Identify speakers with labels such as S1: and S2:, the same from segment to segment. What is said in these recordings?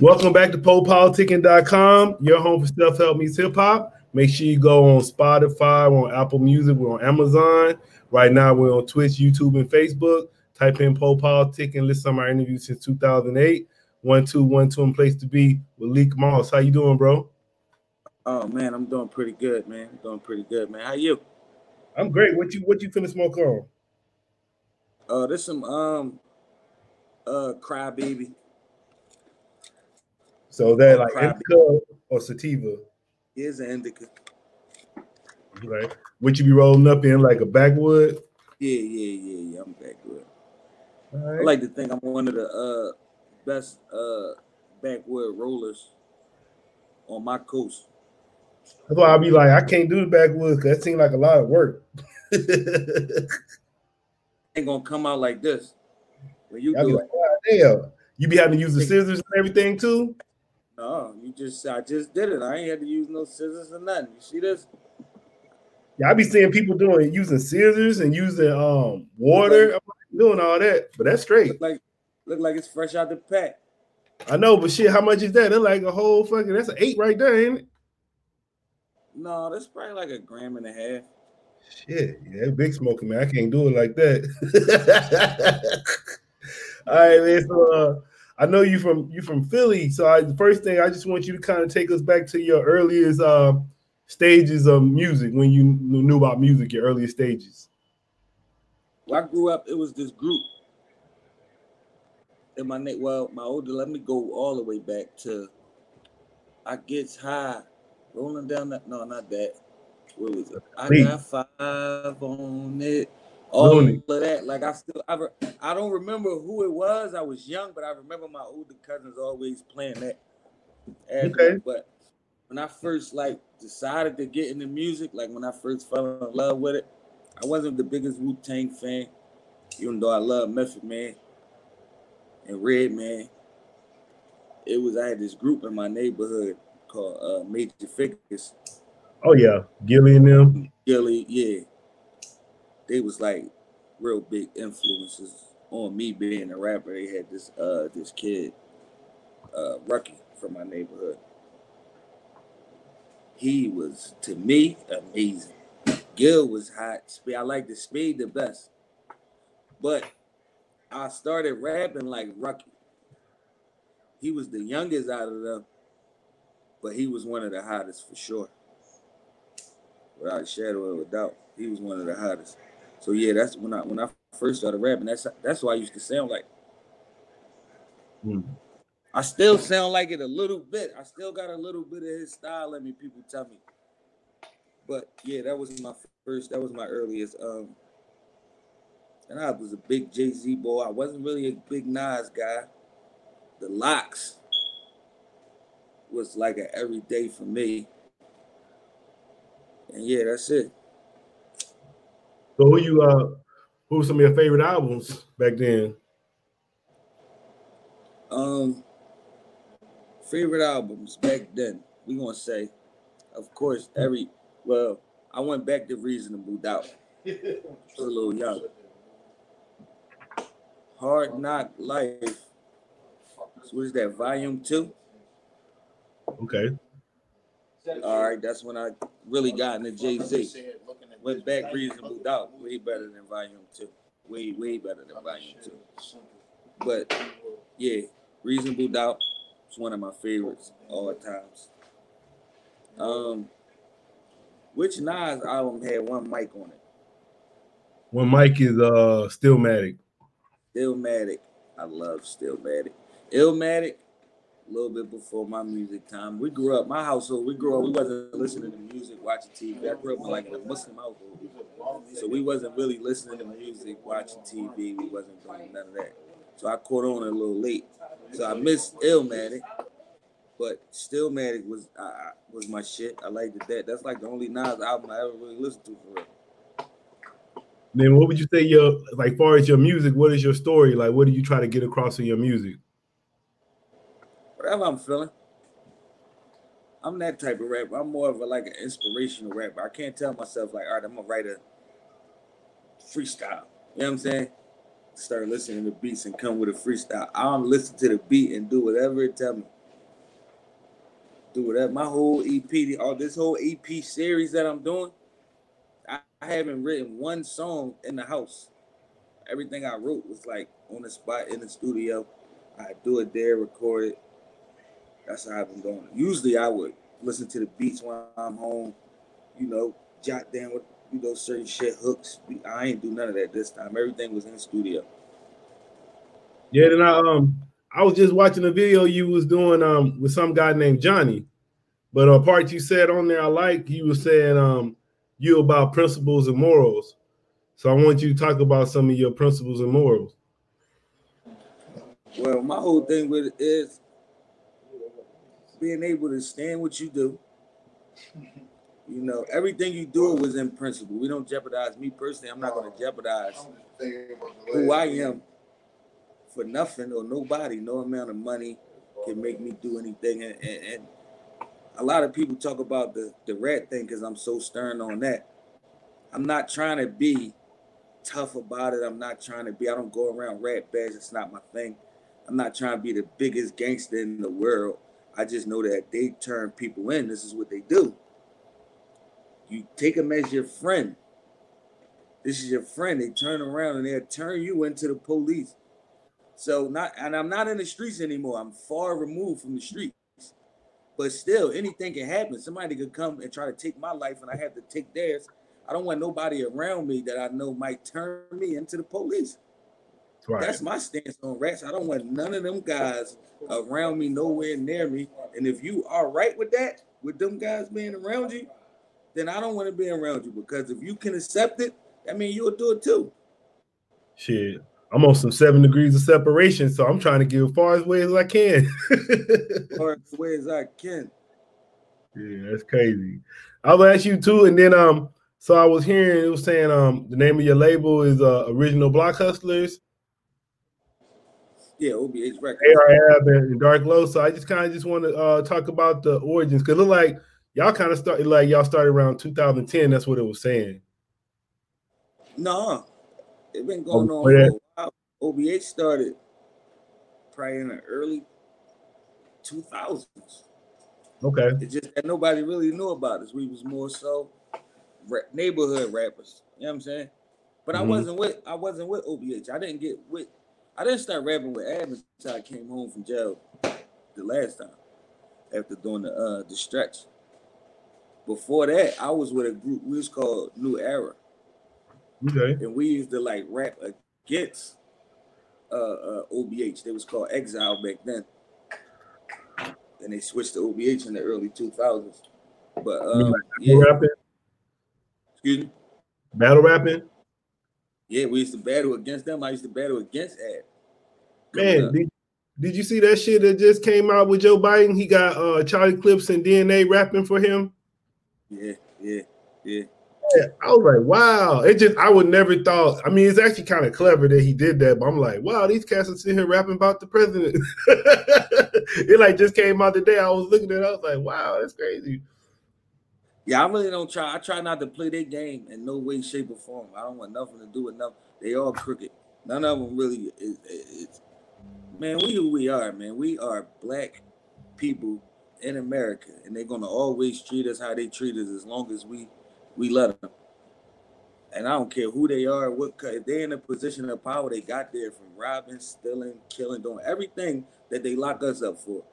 S1: Welcome back to PolePoliticking.com, your home for self help meets hip hop. Make sure you go on Spotify, we're on Apple Music, we're on Amazon. Right now, we're on Twitch, YouTube, and Facebook. Type in Pole Politic and listen to my interview since 2008. One, two, one, two, and place to be with Leek Moss. How you doing, bro?
S2: Oh man, I'm doing pretty good, man. I'm doing pretty good, man. How you?
S1: I'm great. What you what you finna smoke on?
S2: Uh, there's some um uh crybaby.
S1: So that like indica or sativa,
S2: Here's an indica.
S1: right? What you be rolling up in like a backwood?
S2: Yeah, yeah, yeah, yeah. I'm back good. I like to think I'm one of the uh best uh backwood rollers on my coast.
S1: That's why I be like, I can't do the backwoods because that seems like a lot of work.
S2: Ain't gonna come out like this. When you
S1: I be
S2: do
S1: like,
S2: it,
S1: God damn. You be having to use the scissors and everything too?
S2: No, you just I just did it. I ain't had to use no scissors or nothing. You see this?
S1: Yeah, I be seeing people doing it using scissors and using um water. Like, doing all that, but that's straight.
S2: Look like look like it's fresh out the pack.
S1: I know, but shit, how much is that? That's like a whole fucking that's an eight right there, ain't it?
S2: No, that's probably like a gram and a half.
S1: Shit, yeah, big smoking man. I can't do it like that. All right, man. So uh, I know you from you from Philly. So I, the first thing I just want you to kind of take us back to your earliest uh, stages of music when you knew about music, your earliest stages.
S2: When I grew up, it was this group. And my name, well, my older, let me go all the way back to I gets high, rolling down that. No, not that. What was it? I got five on it. All
S1: Looney.
S2: of that. Like I still, I, re- I don't remember who it was. I was young, but I remember my older cousins always playing that.
S1: Okay.
S2: But when I first like decided to get into music, like when I first fell in love with it, I wasn't the biggest Wu Tang fan, even though I love Method Man and Redman. It was I had this group in my neighborhood called uh, Major Figgas.
S1: Oh yeah, Gilly and them.
S2: Gilly, yeah, they was like real big influences on me being a rapper. They had this uh this kid, uh Rucky from my neighborhood. He was to me amazing. Gil was hot. I like the speed the best, but I started rapping like Rucky. He was the youngest out of them, but he was one of the hottest for sure without a shadow of a doubt. He was one of the hottest. So yeah, that's when I when I first started rapping. That's that's what I used to sound like.
S1: Hmm.
S2: I still sound like it a little bit. I still got a little bit of his style in me. People tell me. But yeah, that was my first. That was my earliest. Um, and I was a big Jay Z boy. I wasn't really a big Nas guy. The LOX was like an everyday for me. And yeah, that's it.
S1: So who you uh who were some of your favorite albums back then?
S2: Um, favorite albums back then. We gonna say, of course, every well, I went back to Reasonable Doubt. Was a little young. Hard Knock Life. So what is that? Volume two.
S1: Okay.
S2: All right, that's when I really got into Jay Z. Went back Reasonable Doubt. Way better than Volume two. Way way better than Volume two. But yeah, Reasonable Doubt is one of my favorites all the times. Um, which Nas album had one mic on it?
S1: One Mic is uh Stillmatic.
S2: Illmatic. I love Stillmatic. Illmatic, a little bit before my music time. We grew up, my household, we grew up, we wasn't listening to music, watching TV. I grew up in like a Muslim household. So we wasn't really listening to music, watching TV. We wasn't doing none of that. So I caught on a little late. So I missed Illmatic, but Stillmatic was I- was my shit. I liked it that. That's like the only Nas album I ever really listened to for real.
S1: Then what would you say your like far as your music, what is your story? Like what do you try to get across in your music?
S2: Whatever I'm feeling. I'm that type of rapper. I'm more of a like an inspirational rapper. I can't tell myself like, all right, I'm gonna write a freestyle. You know what I'm saying? Start listening to beats and come with a freestyle. I don't listen to the beat and do whatever it tell me. do whatever. My whole EP, all this whole EP series that I'm doing, I, I haven't written one song in the house. Everything I wrote was like on the spot in the studio. I do it there, record it. That's how I've been going. Usually I would listen to the beats when I'm home, you know, jot down with you know certain shit hooks. I ain't do none of that this time. Everything was in the studio.
S1: Yeah, then I um I was just watching a video you was doing um with some guy named Johnny, but a part you said on there I like you were saying um you about principles and morals. So I want you to talk about some of your principles and morals.
S2: Well, my whole thing with it is being able to stand what you do. You know, everything you do was in principle. We don't jeopardize me personally. I'm not going to jeopardize who I am for nothing or nobody. No amount of money can make me do anything. And, and, and a lot of people talk about the, the rat thing because I'm so stern on that. I'm not trying to be tough about it. I'm not trying to be, I don't go around rat bags. It's not my thing. I'm not trying to be the biggest gangster in the world. I just know that they turn people in. This is what they do. You take them as your friend. This is your friend. They turn around and they'll turn you into the police. So not and I'm not in the streets anymore. I'm far removed from the streets. But still, anything can happen. Somebody could come and try to take my life, and I have to take theirs. I don't want nobody around me that I know might turn me into the police. Right. That's my stance on rats. I don't want none of them guys around me, nowhere near me. And if you are right with that, with them guys being around you, then I don't want to be around you because if you can accept it, I mean you'll do it too.
S1: Shit. I'm on some seven degrees of separation, so I'm trying to get as far as away as I can.
S2: far as away as I can.
S1: Yeah, that's crazy. I'll ask you too, and then um, so I was hearing it was saying um the name of your label is uh Original Block Hustlers.
S2: Yeah, OBH Records.
S1: ARAB and Dark Low. So I just kind of just want to uh talk about the origins because look like y'all kind of started like y'all started around 2010. That's what it was saying.
S2: No, it been going oh, on yeah. OBH started probably in the early 2000s.
S1: Okay.
S2: It's just that nobody really knew about us. We was more so neighborhood rappers. You know what I'm saying? But mm-hmm. I wasn't with I wasn't with OBH. I didn't get with I didn't start rapping with Adams until I came home from jail the last time after doing the uh the stretch. Before that, I was with a group we was called New Era.
S1: Okay.
S2: And we used to like rap against uh, uh, OBH. They was called Exile back then. Then they switched to OBH in the early 2000s. But um, yeah. rapping? Excuse me.
S1: Battle rapping.
S2: Yeah, we used to battle against them. I used to battle against Ad.
S1: Man, did, did you see that shit that just came out with Joe Biden? He got uh Charlie Clips and DNA rapping for him.
S2: Yeah, yeah, yeah.
S1: I was like, wow. It just I would never thought. I mean, it's actually kind of clever that he did that, but I'm like, wow, these cats are sitting here rapping about the president. it like just came out today. I was looking at it, I was like, wow, that's crazy.
S2: Yeah, I really don't try. I try not to play their game in no way, shape, or form. I don't want nothing to do with them. They all crooked. None of them really is, is man, we who we are, man. We are black people in America, and they're gonna always treat us how they treat us as long as we we let them. And I don't care who they are, what if they're in a position of power, they got there from robbing, stealing, killing, doing everything that they lock us up for.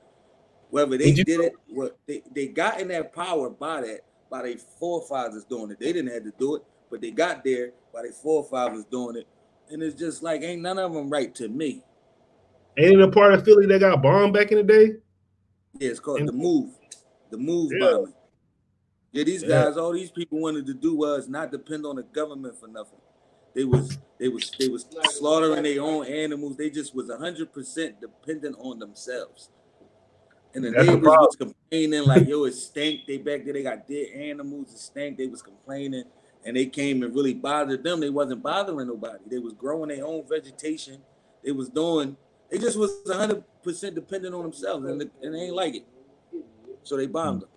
S2: Whether they did, did it, what they, they got in that power by that, by their forefathers doing it. They didn't have to do it, but they got there by their forefathers doing it. And it's just like ain't none of them right to me.
S1: Ain't it a part of Philly that got bombed back in the day?
S2: Yeah, it's called and, the move. The move yeah. bombing. Yeah, these yeah. guys, all these people wanted to do was not depend on the government for nothing. They was they was they was slaughtering their own animals. They just was hundred percent dependent on themselves. And the That's neighbors the was complaining like, "Yo, it stank." They back there, they got dead animals. It stank. They was complaining, and they came and really bothered them. They wasn't bothering nobody. They was growing their own vegetation. They was doing. They just was hundred percent dependent on themselves, and, and they ain't like it. So they bombed mm. them.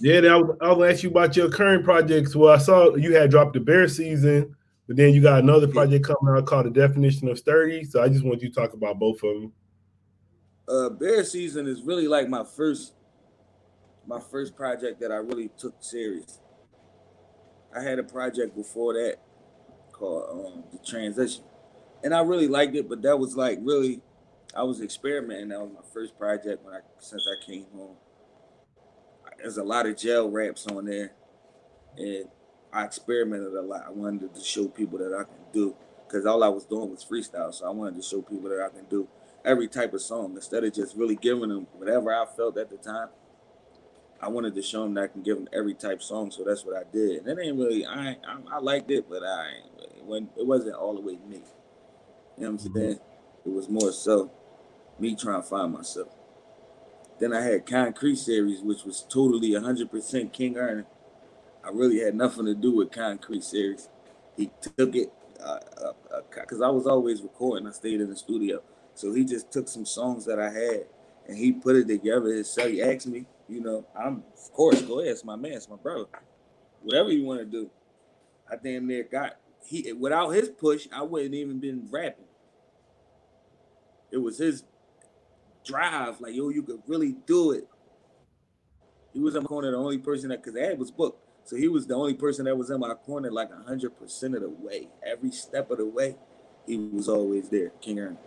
S1: Yeah, I was, I was ask you about your current projects. Well, I saw you had dropped the bear season, but then you got another project coming out called the definition of sturdy. So I just want you to talk about both of them.
S2: Uh, Bear Season is really like my first, my first project that I really took serious. I had a project before that called um, The Transition, and I really liked it, but that was like really, I was experimenting. That was my first project when I since I came home. There's a lot of jail raps on there, and I experimented a lot. I wanted to show people that I can do because all I was doing was freestyle. So I wanted to show people that I can do every type of song instead of just really giving them whatever I felt at the time. I wanted to show them that I can give them every type song, so that's what I did. And it ain't really, I, I, I liked it, but I when it wasn't all the way me. You know what I'm mm-hmm. saying? It was more so me trying to find myself. Then I had Concrete series, which was totally 100% King Ernie. I really had nothing to do with Concrete series. He took it because uh, uh, uh I was always recording. I stayed in the studio, so he just took some songs that I had and he put it together. So he asked me, you know, I'm of course go ahead. It's my man. It's my brother. Whatever you want to do. I damn near got he without his push, I wouldn't even been rapping. It was his drive, like yo, you could really do it. He was in my corner, the only person that because Ad was booked. So he was the only person that was in my corner like hundred percent of the way. Every step of the way, he was always there. King Aaron.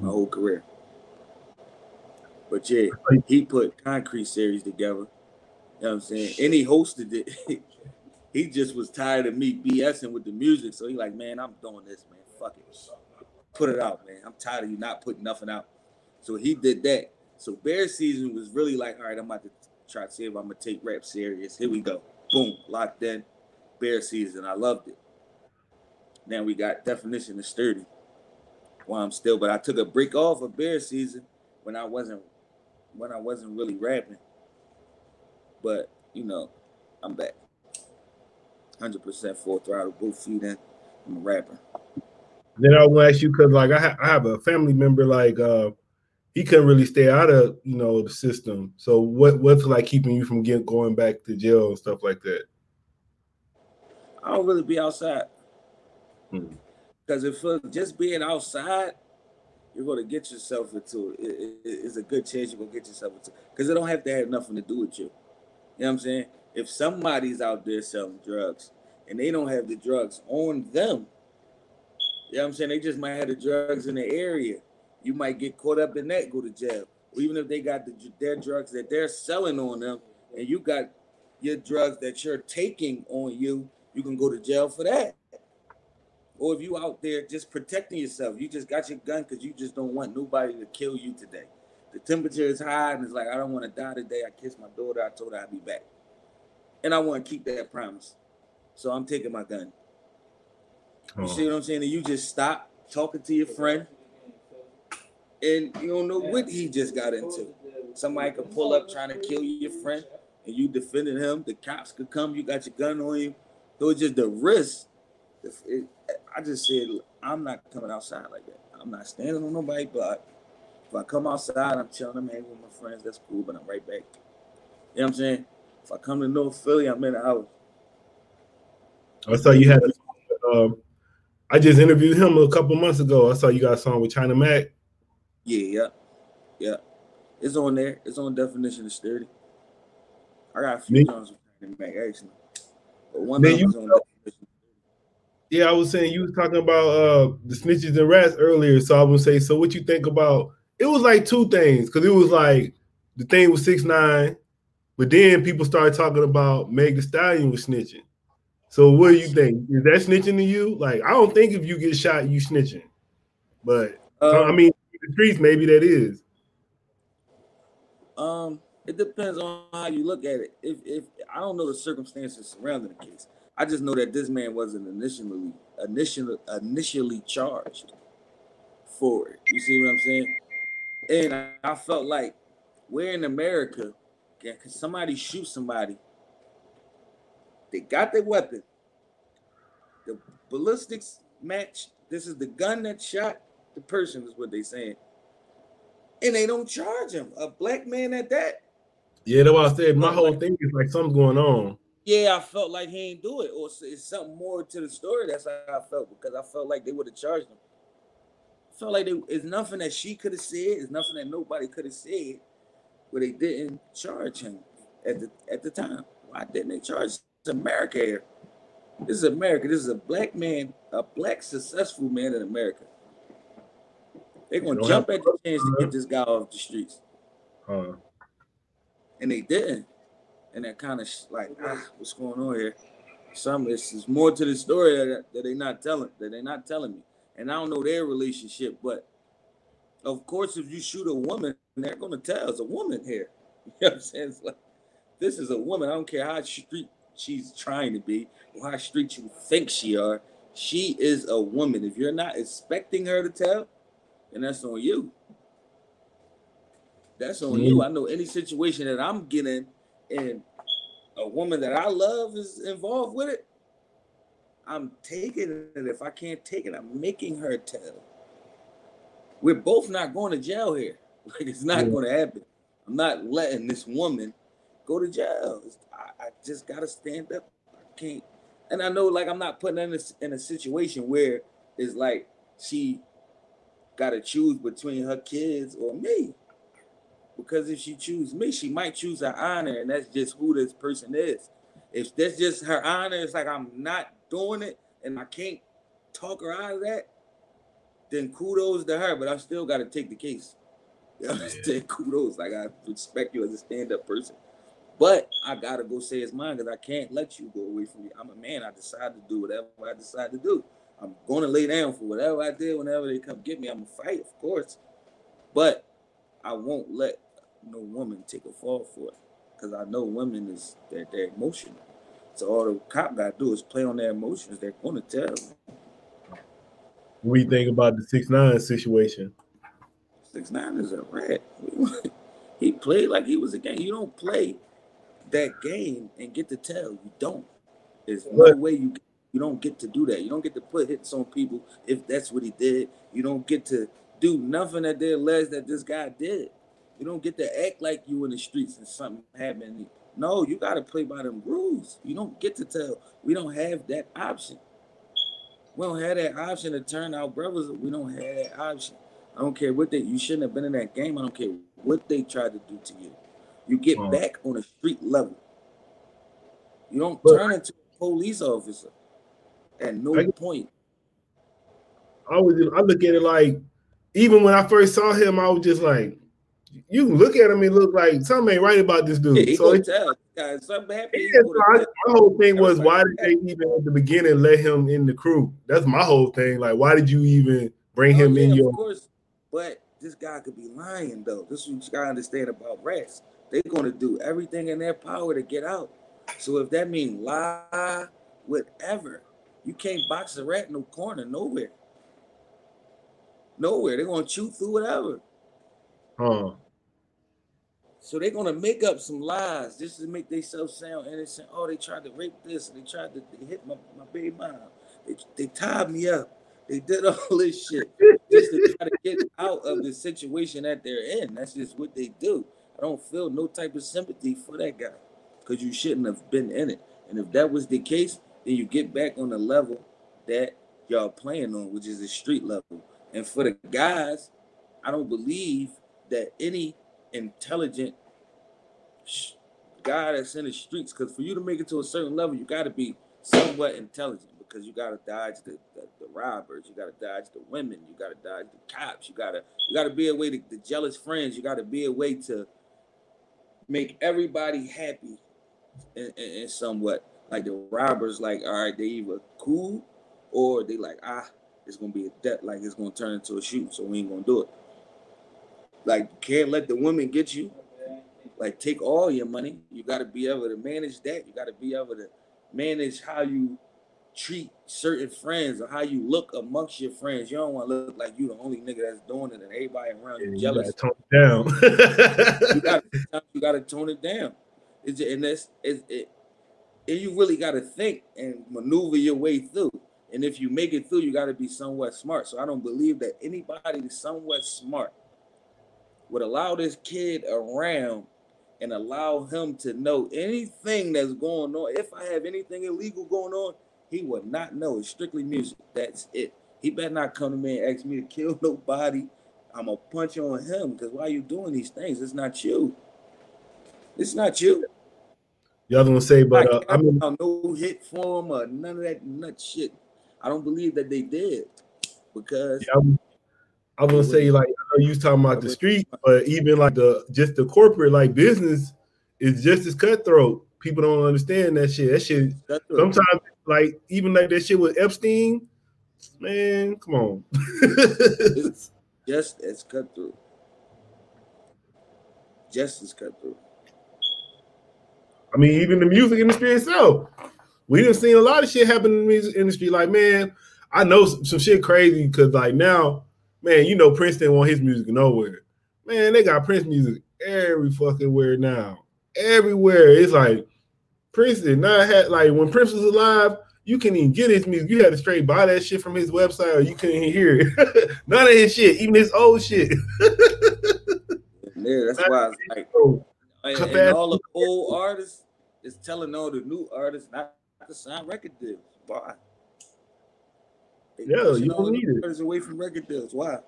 S2: My whole career. But yeah, he put concrete series together. You know what I'm saying? And he hosted it. he just was tired of me BSing with the music. So he like, man, I'm doing this, man. Fuck it. Put it out, man. I'm tired of you not putting nothing out. So he did that. So Bear season was really like, all right, I'm about to try to see if I'm gonna take rap serious. Here we go. Boom, locked in. Bear season. I loved it. Now we got definition of sturdy. While I'm still, but I took a break off of bear season when I wasn't when I wasn't really rapping. But you know, I'm back. 100% full throttle, both feet in. I'm a rapper.
S1: Then I want to ask you because, like, I, ha- I have a family member like uh he couldn't really stay out of you know the system. So what what's like keeping you from getting going back to jail and stuff like that?
S2: I don't really be outside because if uh, just being outside, you're gonna get yourself into it. it, it it's a good chance you're gonna get yourself into because it don't have to have nothing to do with you. You know what I'm saying? If somebody's out there selling drugs and they don't have the drugs on them, you know what I'm saying? They just might have the drugs in the area you might get caught up in that, go to jail. Or even if they got the, their drugs that they're selling on them, and you got your drugs that you're taking on you, you can go to jail for that. Or if you out there just protecting yourself, you just got your gun because you just don't want nobody to kill you today. The temperature is high, and it's like I don't want to die today. I kissed my daughter. I told her I'd be back, and I want to keep that promise. So I'm taking my gun. You oh. see what I'm saying? And you just stop talking to your friend and you don't know what he just got into. Somebody could pull up trying to kill your friend, and you defended him. The cops could come. You got your gun on you. So it's just the risk. It, I just said I'm not coming outside like that. I'm not standing on nobody. But if I come outside, I'm chilling. I'm hanging with my friends. That's cool. But I'm right back. You know what I'm saying? If I come to North Philly, I'm in the house.
S1: I saw you had. Um, I just interviewed him a couple months ago. I saw you got a song with China Mac.
S2: Yeah, yeah, yeah. It's on there. It's on definition of sturdy. I got a few songs with back actually, but one of them on.
S1: Yeah, I was saying you was talking about uh the snitches and rats earlier, so I would say, so what you think about? It was like two things because it was like the thing was six nine, but then people started talking about Meg the Stallion was snitching. So what do you think? Is that snitching to you? Like I don't think if you get shot, you snitching, but um, I mean the streets, maybe that is.
S2: Um, it depends on how you look at it. If if I don't know the circumstances surrounding the case, I just know that this man wasn't initially initially initially charged for it. You see what I'm saying? And I, I felt like we're in America. Can somebody shoot somebody? They got their weapon. The ballistics match. This is the gun that shot the person is what they saying. And they don't charge him. A black man at that.
S1: Yeah, that's what I said. My whole thing is like something's going on.
S2: Yeah, I felt like he ain't do it, or it's something more to the story. That's how I felt because I felt like they would have charged him I felt like it's nothing that she could have said, it's nothing that nobody could have said, where they didn't charge him at the at the time. Why didn't they charge America here? This is America. This is a black man, a black successful man in America. They're gonna jump at the chance to get this guy off the streets. Huh. And they didn't. And that kind of like, ah, what's going on here? Some it's, more to the story that, that they're not telling, that they're not telling me. And I don't know their relationship, but of course, if you shoot a woman, they're gonna tell it's a woman here. You know what I'm saying? It's like this is a woman. I don't care how street she's trying to be or how street you think she are. She is a woman. If you're not expecting her to tell, then that's on you. That's on mm-hmm. you. I know any situation that I'm getting and a woman that I love is involved with it, I'm taking it. If I can't take it, I'm making her tell. We're both not going to jail here. Like it's not going to happen. I'm not letting this woman go to jail. I, I, just gotta stand up. I can't. And I know, like, I'm not putting in a, in a situation where it's like she got to choose between her kids or me. Because if she choose me, she might choose her honor, and that's just who this person is. If that's just her honor, it's like I'm not doing it, and I can't talk her out of that. Then kudos to her, but I still got to take the case. You understand? Yeah. Kudos, like I respect you as a stand-up person, but I gotta go say it's mine because I can't let you go away from me. I'm a man. I decide to do whatever I decide to do. I'm going to lay down for whatever I did. Whenever they come get me, I'm gonna fight, of course. But I won't let no woman take a fall for it because I know women is they're, they're emotional. So all the cop got to do is play on their emotions. They're to tell.
S1: What do you think about the six nine situation?
S2: Six nine is a rat. he played like he was a game. You don't play that game and get to tell. You don't. There's no way you you don't get to do that. You don't get to put hits on people if that's what he did. You don't get to do nothing that they allege that this guy did. You don't get to act like you in the streets and something happened. No, you got to play by them rules. You don't get to tell. We don't have that option. We don't have that option to turn our brothers. We don't have that option. I don't care what they. You shouldn't have been in that game. I don't care what they tried to do to you. You get back on a street level. You don't but, turn into a police officer at no I, point.
S1: I was. I look at it like, even when I first saw him, I was just like, you look at him and look like something ain't right about this dude. Yeah, so tell. something happened. Yeah, so I, my whole thing was why did they even at the beginning let him in the crew? That's my whole thing. Like, why did you even bring oh, him yeah, in your?
S2: Of course, but this guy could be lying though. This is what you gotta understand about rats. They're gonna do everything in their power to get out. So if that means lie, whatever, you can't box a rat no corner nowhere. Nowhere. They're gonna chew through whatever. Huh. So they're gonna make up some lies just to make themselves sound innocent. Oh, they tried to rape this, they tried to hit my, my baby mom. They, they tied me up. They did all this shit just to try to get out of the situation that they're in. That's just what they do. I don't feel no type of sympathy for that guy because you shouldn't have been in it. And if that was the case, then you get back on the level that y'all playing on, which is the street level. And for the guys, I don't believe that any intelligent guy that's in the streets, because for you to make it to a certain level, you got to be somewhat intelligent because you got to dodge the, the, the, robbers, you got to dodge the women, you got to dodge the cops, you got to you got to be a way to the jealous friends, you got to be a way to make everybody happy and, in somewhat. Like the robbers, like all right, they either cool or they like ah, it's gonna be a debt, like it's gonna turn into a shoot, so we ain't gonna do it. Like can't let the women get you. Like take all your money. You got to be able to manage that. You got to be able to manage how you treat certain friends or how you look amongst your friends. You don't want to look like you the only nigga that's doing it and everybody around you jealous. You gotta tone it down. you got you got to tone it down. It's, and that's it, it, and you really got to think and maneuver your way through. And if you make it through, you got to be somewhat smart. So I don't believe that anybody is somewhat smart would allow this kid around and allow him to know anything that's going on. If I have anything illegal going on, he would not know. It's strictly music. That's it. He better not come to me and ask me to kill nobody. I'm gonna punch on him because why are you doing these things? It's not you. It's not you.
S1: Y'all gonna say, but uh, I mean,
S2: no hit form or none of that nut shit. I don't believe that they did because
S1: yeah, I, was gonna say like I know you was talking about the street, but even like the just the corporate like business is just as cutthroat. People don't understand that shit. That shit sometimes like even like that shit with Epstein, man, come on.
S2: just as cutthroat. Just as cutthroat.
S1: I mean, even the music industry itself. We have seen a lot of shit happen in the music industry. Like, man, I know some, some shit crazy because like now, man, you know Prince didn't want his music nowhere. Man, they got Prince music every fucking where now. Everywhere. It's like Prince did not have like when Prince was alive, you can even get his music. You had to straight buy that shit from his website, or you couldn't even hear it. None of his shit, even his old shit.
S2: yeah, that's why it's like and, and all the old artists is telling all the new artists not to sign record deals. Why?
S1: They yeah, you don't need it.
S2: Away from record deals. Why?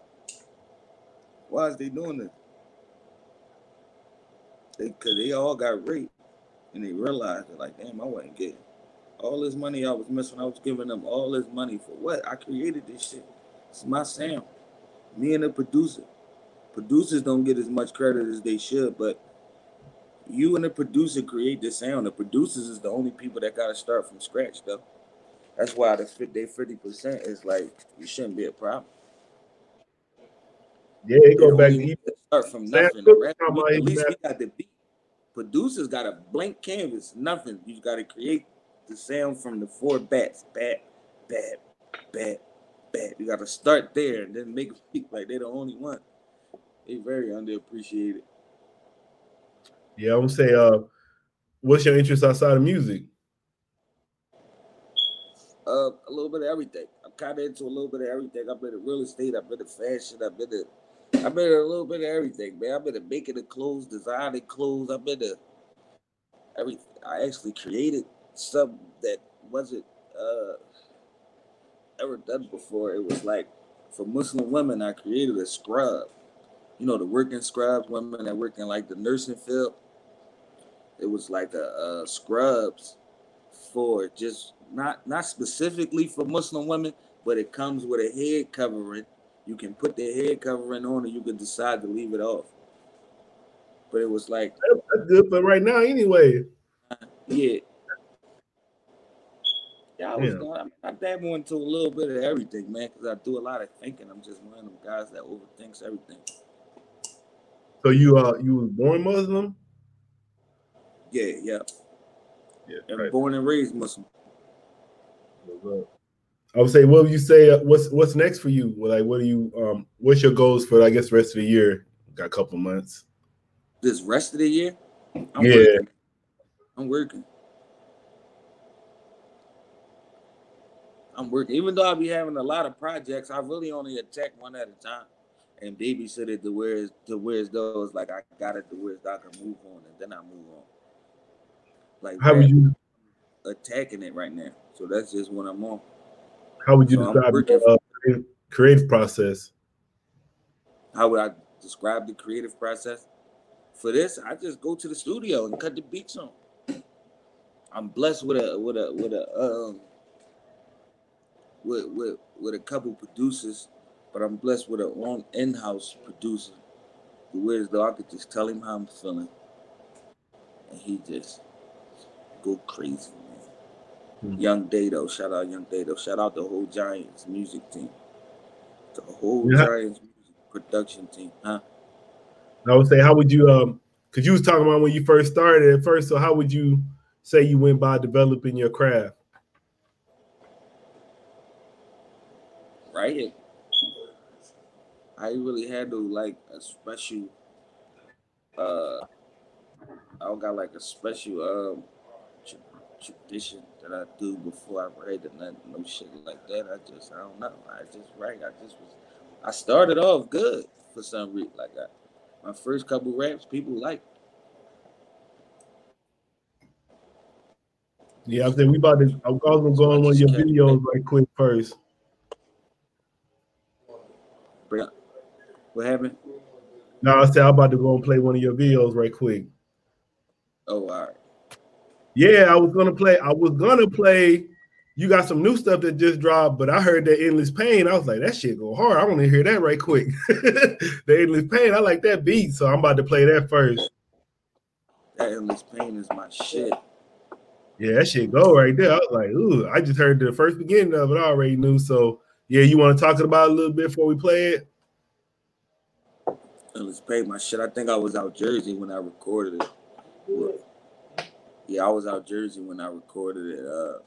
S2: Why is they doing this? They because they all got raped and they realized that like, damn, I wasn't getting all this money I was missing. I was giving them all this money for what? I created this shit. It's my sound. Me and the producer. Producers don't get as much credit as they should, but you and the producer create the sound. The producers is the only people that got to start from scratch, though. That's why the they fifty percent is like you shouldn't be a problem.
S1: Yeah, it go back to
S2: start from nothing. at least we got the beat. Producers got a blank canvas, nothing. You got to create the sound from the four bats, bat, bat, bat, bat. You got to start there and then make it speak like they're the only one. They very underappreciated.
S1: Yeah, I'm gonna say, uh, what's your interest outside of music?
S2: Uh, a little bit of everything. I'm kind of into a little bit of everything. I've been in real estate. I've been in fashion. I've been in, I've been in a little bit of everything, man. I've been in making the clothes, designing clothes. I've been in everything. I actually created something that wasn't uh ever done before. It was like for Muslim women, I created a scrub. You know, the working scrubs, women that work in like the nursing field it was like a, a scrubs for just not not specifically for Muslim women, but it comes with a head covering. You can put the head covering on, and you can decide to leave it off. But it was like
S1: that's good for right now, anyway.
S2: Yeah. Yeah, I was yeah. going. I, I dabble into a little bit of everything, man, because I do a lot of thinking. I'm just one of them guys that overthinks everything.
S1: So you uh you was born Muslim?
S2: Yeah, yeah. Yeah. Right. Born and raised Muslim.
S1: I would say, what would you say? Uh, what's what's next for you? Like, what do you? Um, what's your goals for? I guess the rest of the year. Got a couple months.
S2: This rest of the year.
S1: I'm yeah. Working.
S2: I'm working. I'm working. Even though I be having a lot of projects, I really only attack one at a time and babysit it to where to where it goes. Like I got it to where I can move on, and then I move on. Like
S1: how would you
S2: attacking it right now? So that's just what I'm on.
S1: How would you so describe the uh, creative process?
S2: How would I describe the creative process? For this, I just go to the studio and cut the beats on. I'm blessed with a with a with a um with with with a couple producers, but I'm blessed with a own in-house producer. The Who is though I could just tell him how I'm feeling, and he just go crazy, man. Mm-hmm. Young Dato, shout out Young Dato, shout out the whole Giants music team, the whole yeah. Giants music production team, huh?
S1: I would say, how would you um? Because you was talking about when you first started at first, so how would you say you went by developing your craft?
S2: Right. I really had to like a special uh I got like a special um tradition that I do before I write and nothing, no shit like that. I just I don't know. I just write. I just was. I started off good for some reason. Like I, my first couple raps, people like.
S1: Yeah, I think we about to. I was gonna go on one of your videos right quick first.
S2: What happened?
S1: No, I said I'm about to go and play one of your videos right quick.
S2: Oh, all right.
S1: Yeah, I was gonna play. I was gonna play. You got some new stuff that just dropped, but I heard that endless pain. I was like, that shit go hard. I want to hear that right quick. the endless pain. I like that beat, so I'm about to play that first.
S2: That endless pain is my shit.
S1: Yeah, that shit go right there. I was like, ooh, I just heard the first beginning of it. I already knew. So yeah, you want to talk about it a little bit before we play it?
S2: Endless pain, my shit. I think I was out Jersey when I recorded it. Yeah, I was out Jersey when I recorded it. Uh,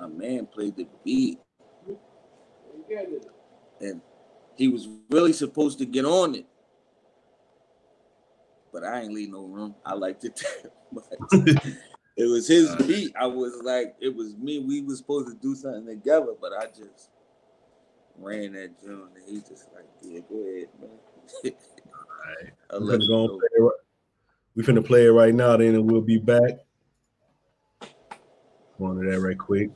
S2: my man played the beat, and he was really supposed to get on it, but I ain't leave no room. I liked it. it was his beat. I was like, it was me. We was supposed to do something together, but I just ran that joint, and he just like, yeah, go ahead, man.
S1: All right. We finna, go we finna play it right now, then and we'll be back. Going to that right quick.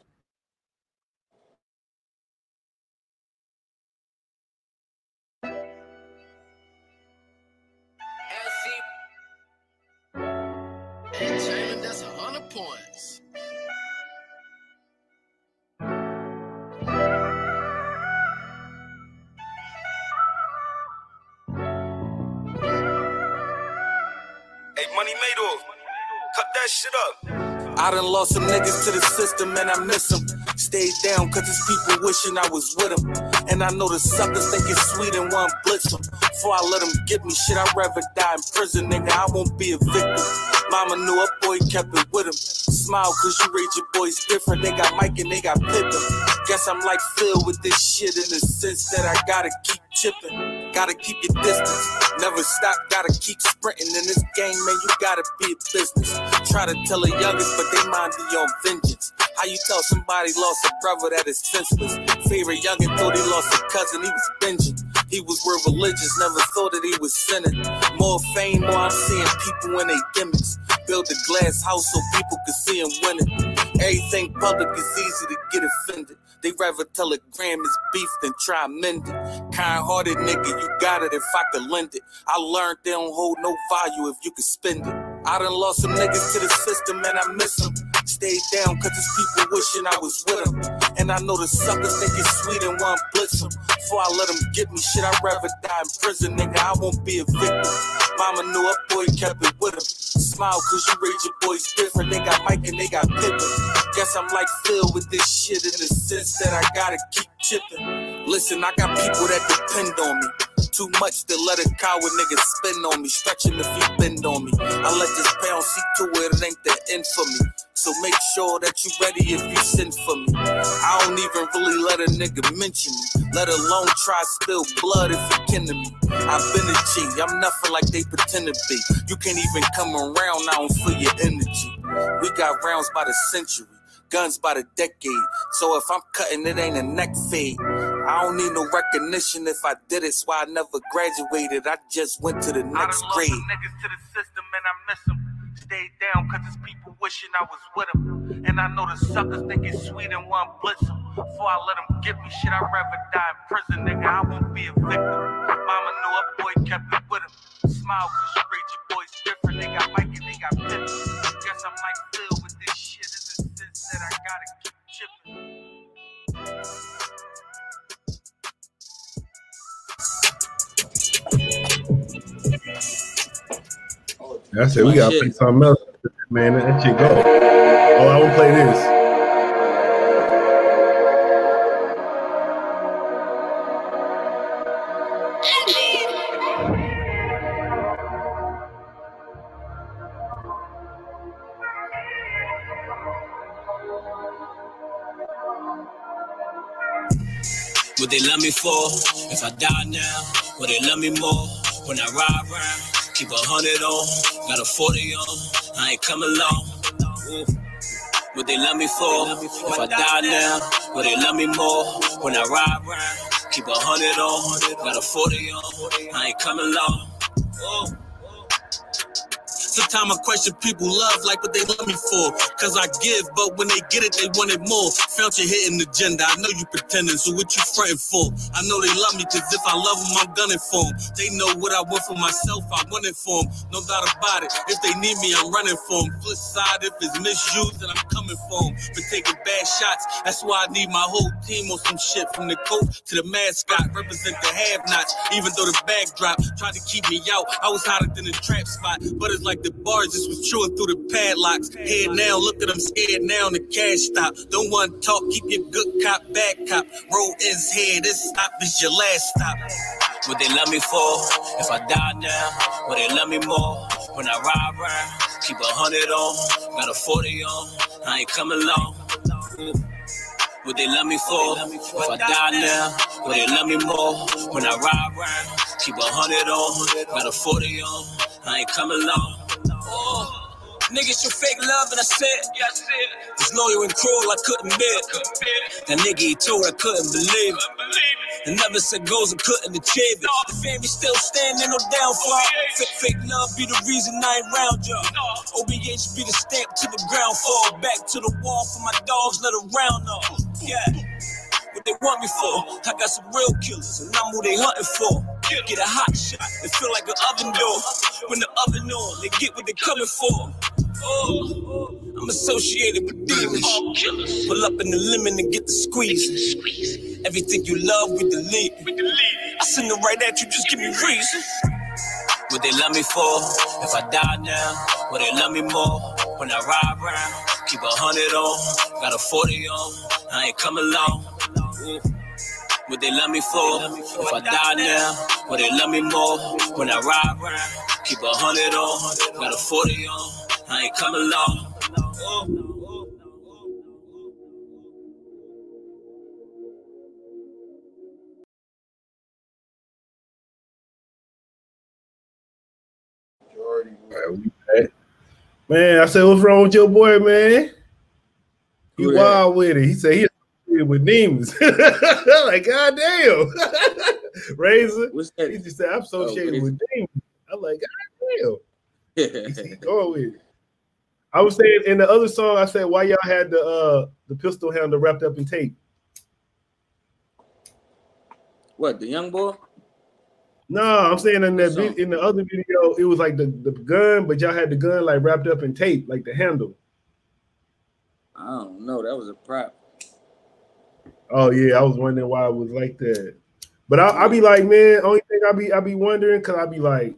S3: System and I miss them. Stayed down cause it's people wishing I was with them. And I know the suckers think it's sweet and want blitz them. Before I let them get me shit, I'd rather die in prison, nigga. I won't be a victim. Mama knew a boy kept it with him. Smile cause you raise your boys different. They got Mike and they got Pippin. Guess I'm like filled with this shit in the sense that I gotta keep chipping. Gotta keep your distance. Never stop, gotta keep sprinting in this game, man. You gotta be a business. Try to tell the youngest, but they mind be on vengeance. How you tell somebody lost a brother that is senseless? Favorite youngin' thought he lost a cousin, he was binging. He was real religious, never thought that he was sinning. More fame, more I'm seeing people in their gimmicks. Build a glass house so people can see him winning. Everything public is easy to get offended. They rather tell a gram is beef than try mend it. Kind hearted nigga, you got it if I could lend it. I learned they don't hold no value if you could spend it. I done lost some niggas to the system and I miss them. Stayed down cause it's people wishing I was with them. And I know the suckers think it's sweet and want blitz them. Before I let them get me shit, I'd rather die in prison, nigga. I won't be a victim. Mama knew a boy kept it with him. Smile cause you raise your boys different. They got Mike and they got Pippin. Guess I'm like Phil with this shit in the sense that I gotta keep chipping. Listen, I got people that depend on me. Too much to let a coward nigga spin on me. Stretching the feet bend on me. I let this pound see to it, it ain't the end for me. So make sure that you ready if you send for me. I don't even really let a nigga mention me, let alone try spill blood if you kin to me. I've been a G, I'm nothing like they pretend to be. You can't even come around, I don't feel your energy. We got rounds by the century guns by the decade. So if I'm cutting, it ain't a neck fade. I don't need no recognition if I did it, so I never graduated. I just went to the next I grade. Stayed down cause it's people wishing I was with them. And I know the suckers think it's sweet and want blitz them. Before I let them get me shit, I'd rather die in prison, nigga. I won't be a victim. Mama knew a boy kept it with him. Smile cause you rate your boys different. They got Mike and they got Pippin. Guess I'm like Phil with this shit in the sense that I gotta keep chipping.
S1: I said we gotta play something else, man. That shit go. Oh, I will play this.
S3: What they love me for? If I die now, will they love me more? When I ride around, keep a hundred on, got a 40 on, I ain't come along. What they love me for? If I die now, will they love me more? When I ride around, keep a hundred on, got a 40 on, I ain't come along.
S4: Sometimes I question people love like what they love me for. Cause I give, but when they get it, they want it more. Found you hitting the agenda. I know you pretending, so what you fronting for? I know they love me, cause if I love them, I'm gunning for them. They know what I want for myself, I want it for them. No doubt about it. If they need me, I'm running for them. Flip side, if it's misused, then I'm coming for them. Been taking bad shots, that's why I need my whole team on some shit. From the coach to the mascot, represent the have nots. Even though the backdrop tried to keep me out, I was hotter than a trap spot. But it's like the bars just was chewing through the padlocks. Head now, look at them scared now, in the cash stop. Don't want to talk, keep your good cop, bad cop. Roll his head, this stop is your last stop. What they love me for? If I die now, will they love me more? When I ride around, keep a hundred on, got a 40 on, I ain't coming long. What they love me for? If I die now, will they love me more? When I ride keep a hundred on, got a 40 on, I ain't coming long. Oh. Niggas show fake love, and I said, yeah, I said, was loyal and cruel, I couldn't bear it. That nigga he told, I couldn't believe it. And never said goals, I couldn't achieve it. The family still standing, no downfall. Fake, fake love be the reason I ain't round y'all. OBH be the stamp to the ground, fall back to the wall for my dogs, let a round off. Yeah. What they want me for? I got some real killers, and I'm who they hunting for. Get a hot shot, it feel like an oven door. When the oven on, they get what they coming for. Oh, I'm associated with demons. Pull up in the lemon and get the squeeze. Everything you love, we delete. I send it right at you, just give me reason. What they love me for? If I die now, will they love me more? When I ride around, keep a hundred on, got a 40 on, I ain't coming long. What they love me for? If I die now, will they love me more? When I ride around, keep a hundred on, got a 40 on. I ain't coming
S1: Man, I said, what's wrong with your boy, man? He wild with it. He said he with demons. Like, God damn. Razor.
S2: What's that?
S1: He just said, I'm associated oh, with demons. I'm like, God damn. He's going with it. I was saying in the other song, I said why y'all had the uh the pistol handle wrapped up in tape.
S2: What the young boy?
S1: No, I'm saying in that vi- in the other video, it was like the, the gun, but y'all had the gun like wrapped up in tape, like the handle.
S2: I don't know. That was a prop.
S1: Oh yeah, I was wondering why it was like that. But I, I be like, man, only thing I be I be wondering because I be like,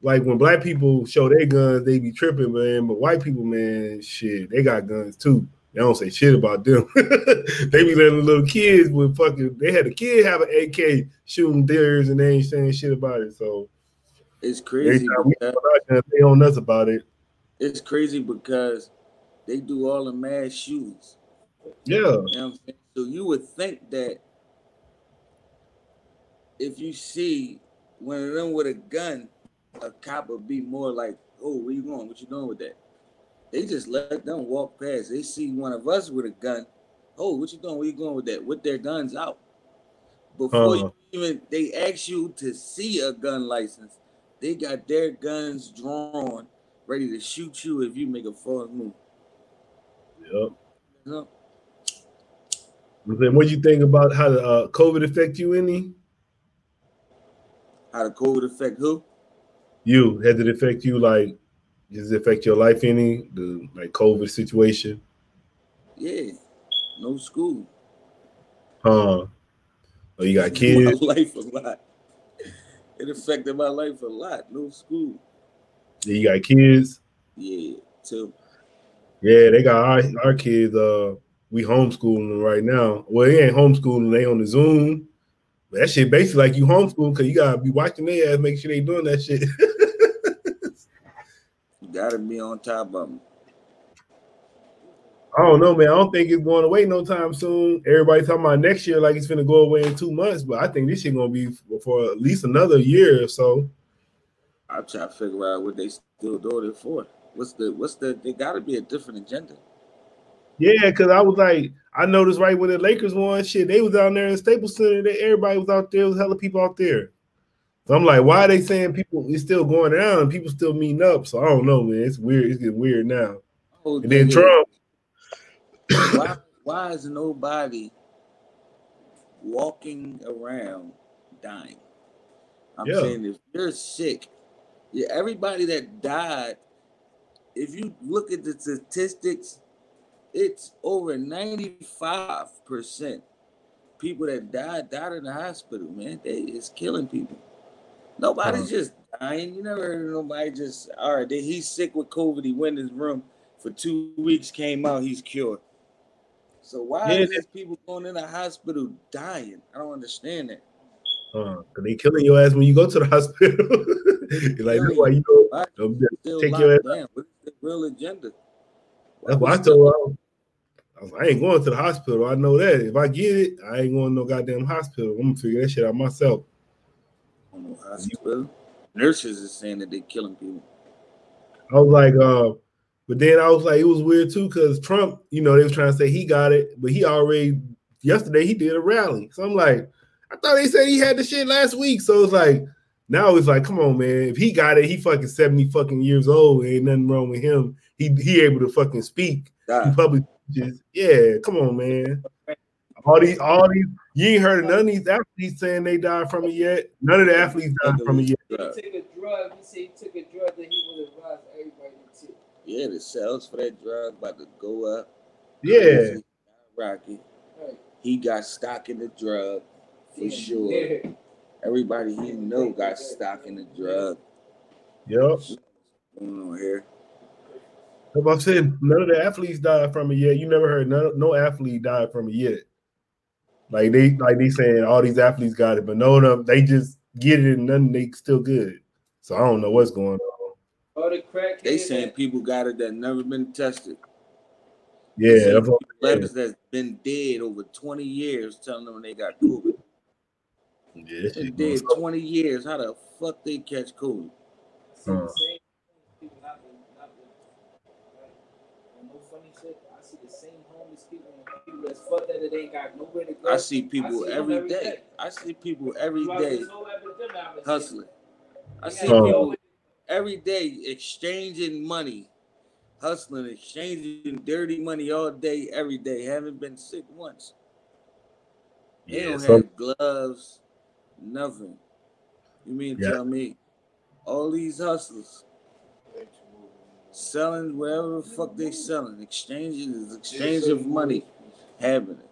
S1: like when black people show their guns, they be tripping, man. But white people, man, shit, they got guns too. They don't say shit about them. they be letting little kids with fucking. They had a kid have an AK shooting deers, and they ain't saying shit about it. So
S2: it's crazy.
S1: Because, they don't nuts about it.
S2: It's crazy because they do all the mass shootings.
S1: Yeah.
S2: You know so you would think that if you see one of them with a gun, a cop would be more like, "Oh, where you going? What you doing with that?" They just let them walk past. They see one of us with a gun. Oh, what you doing? Where you going with that? With their guns out. Before uh-huh. you even they ask you to see a gun license, they got their guns drawn, ready to shoot you if you make a false move.
S1: Yep. yep. Then what do you think about how the uh, COVID affect you any?
S2: How the COVID affect who?
S1: You has it affect you like? Does it affect your life any? The like COVID situation?
S2: Yeah, no school.
S1: Huh? Oh, you got kids?
S2: My life a lot. It affected my life a lot. No school.
S1: Yeah, you got kids?
S2: Yeah, too.
S1: Yeah, they got our, our kids. Uh, we homeschooling them right now. Well, they ain't homeschooling; they on the Zoom. But that shit basically like you homeschool because you gotta be watching their ass, make sure they doing that shit.
S2: gotta be on top of them.
S1: I don't know, man. I don't think it's going away no time soon. Everybody talking about next year like it's gonna go away in two months, but I think this shit gonna be for at least another year or so.
S2: I'm trying to figure out what they still doing it for. What's the what's the? they got to be a different agenda.
S1: Yeah, because I was like, I noticed right when the Lakers won, shit, they was down there in Staples Center. They, everybody was out there. There was hella people out there. So I'm like, why are they saying people it's still going down and people still meeting up? So I don't know, man. It's weird. It's getting weird now.
S2: Oh,
S1: And then Trump,
S2: why, why is nobody walking around dying? I'm
S1: Yeah.
S2: saying if you're sick, yeah, everybody that died, if you look at the statistics, it's over 95% people that died died in the hospital, man. They it's killing people. Nobody's just dying. You never heard of nobody just all right, he's sick with COVID. He went in his room for two weeks, came out, he's cured. So why
S1: Yeah,
S2: is these people going in the hospital dying? I don't understand that.
S1: uh, 'cause they killing your ass when you go to the hospital. You're like, that's why you go. Take your ass
S2: down. What's the real agenda?
S1: That's
S2: Why
S1: I told her. I, I ain't going to the hospital. I know that. If I get it, I ain't going to no goddamn hospital. I'm gonna figure that shit out myself.
S2: I don't. Nurses is saying that they're killing people.
S1: I was like, uh, but then I was like, it was weird too, because Trump, you know, they was trying to say he got it, but he already yesterday he did a rally. So I'm like, I thought they said he had the shit last week. So it's like now it's like, come on, man. If he got it, he fucking 70 fucking years old. Ain't nothing wrong with him. He he able to fucking speak. He public speeches. Yeah, come on, man. All these, all these, you ain't heard of none of these athletes saying they died from it yet. None of the athletes died from it yet.
S5: He took a drug. He said he took a drug that he would advise everybody to take.
S2: Yeah, the sales for that drug about to go up.
S1: Yeah,
S2: Rocky.
S5: Right.
S2: He got stock in the drug for
S5: Yeah.
S2: sure.
S5: Yeah.
S2: Everybody he know got stock in the drug.
S1: yep.
S2: What's going on here?
S1: Like I said, none of the athletes died from it yet. You never heard none, no athlete died from it yet. Like they like they saying all these athletes got it, but no of them they just get it and none they still good. So I don't know what's going on.
S5: All the crack.
S2: They saying people got it that never been tested.
S1: Yeah, that's what I'm saying.
S2: Rappers that's been dead over 20 years telling them they got COVID.
S1: yeah, that
S2: Been dead 20 years. How the fuck they catch COVID?
S5: See uh-huh the
S1: Uh.
S5: same people, not the, not the, right? And no funny shit. I see the same homeless people and people that's fucked that it ain't got nowhere to go.
S2: I see people every day. I see people every
S5: Throughout
S2: day
S5: this whole epidemic, I've
S2: hustling. I see
S5: They got
S1: Uh.
S2: people every day exchanging money, hustling, exchanging dirty money all day, every day. Haven't been sick once. They
S1: Yeah,
S2: don't
S1: some-
S2: have gloves, nothing. You mean
S1: Yeah.
S2: tell me all these hustlers selling whatever the fuck they selling, exchanging is exchange of money, having it.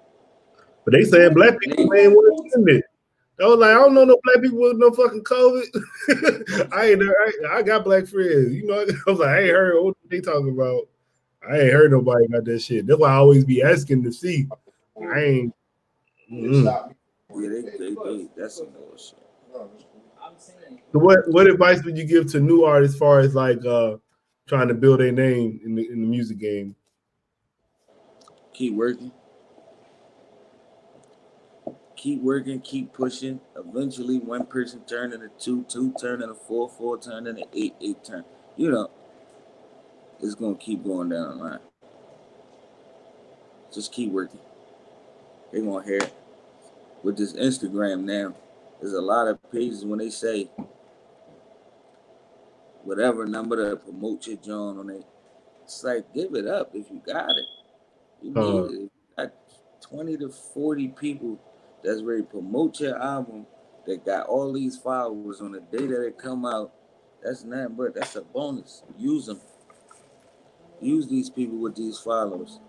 S1: But they saying black people ain't want to send it. I was like, I don't know no black people with no fucking COVID. I ain't I, I got black friends. You know, I was like, I ain't heard what they talking about. I ain't heard nobody got that shit. That's why I always be asking to see. I ain't. mm.
S2: Yeah, they, they, they that's some bullshit.
S1: So what what advice would you give to new artists as far as like uh trying to build a name in the in the music game?
S2: Keep working. Keep working, keep pushing. Eventually, one person turn into two, two turn into four, four turn into eight, eight turn. You know, it's gonna keep going down the line. Just keep working. They gonna hear it. With this Instagram now, there's a lot of pages when they say whatever number to promote your joint on it. It's like give it up if you got it. You
S1: Uh-huh.
S2: need it. Got 20 to 40 people that's ready to promote your album that got all these followers on the day that it come out. That's nothing but that's a bonus. Use them. Use these people with these followers.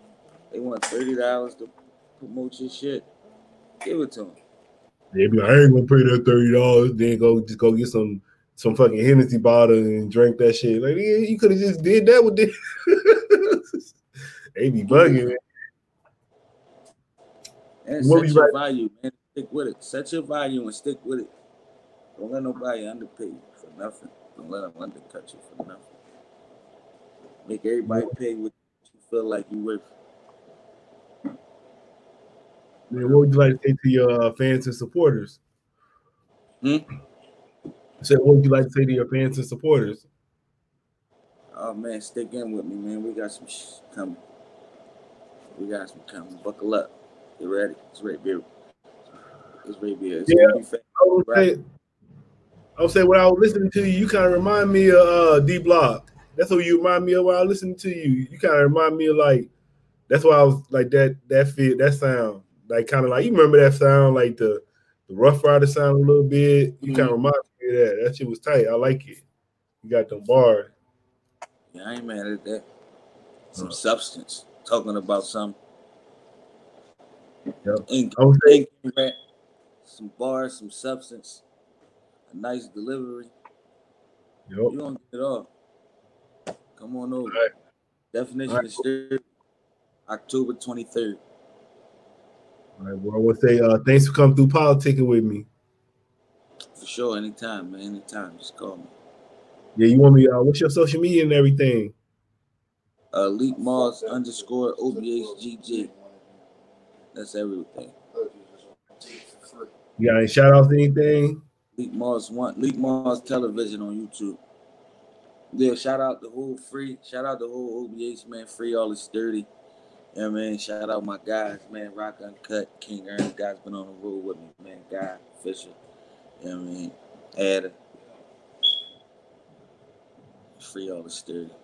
S2: They want thirty dollars to promote your shit. Give it to them.
S1: They be like, I ain't gonna pay that thirty dollars. Then go just go get some some fucking Hennessy bottle and drink that shit. Like yeah, you could have just did that with this. they be bugging. Man.
S2: And set your
S1: write-
S2: value, man. Stick with it. Set your value and stick with it. Don't let nobody underpay you for nothing. Don't let them undercut you for nothing. Make everybody pay what you feel like you worth.
S1: Man, what would you like to say to your uh, fans and supporters?
S2: Hmm?
S1: I said, what would you like to say to your fans and supporters?
S2: Oh man, stick in with me, man. We got some sh- coming. We got some coming. Buckle up. Get ready. It's ready, beer. It's ready, beer. It's
S1: Yeah.
S2: be.
S1: I would say, I would say when I was listening to you, you kind of remind me of uh, D Block. That's what you remind me of when I was listening to you. You kind of remind me of like that's why I was like that that fit that sound like kind of like you remember that sound like the the Ruff Ryder sound a little bit. You kind of remind me of that. That shit was tight. I like it. You got them bars.
S2: Yeah, I ain't mad at that. Some
S1: Uh.
S2: substance. Talking about some
S1: Yep.
S2: ink,
S1: I would say
S2: ink some bars, some substance, a nice delivery.
S1: yep.
S2: You gonna get it all. Come on over.
S1: Alright.
S2: Definition
S1: Alright.
S2: is third, October 23rd.
S1: All right, well, I would say uh, thanks for coming through politicking with me.
S2: For sure, anytime, man. Anytime. Just call me.
S1: Yeah, you want me? Uh, what's your social media and everything?
S2: Uh Leak Mars underscore OBHGG. That's everything.
S1: You got any shout outs, anything?
S2: Leak Mars one Leak Mars television on YouTube. Yeah, shout out the whole free, shout out the whole OBH man, free all is sturdy. Yeah, man. Shout out my guys, man. Rock Uncut, King Ernest, guys been on the road with me, man. Guy Fisher. Yeah, I mean, Adder. Free all is sturdy. That's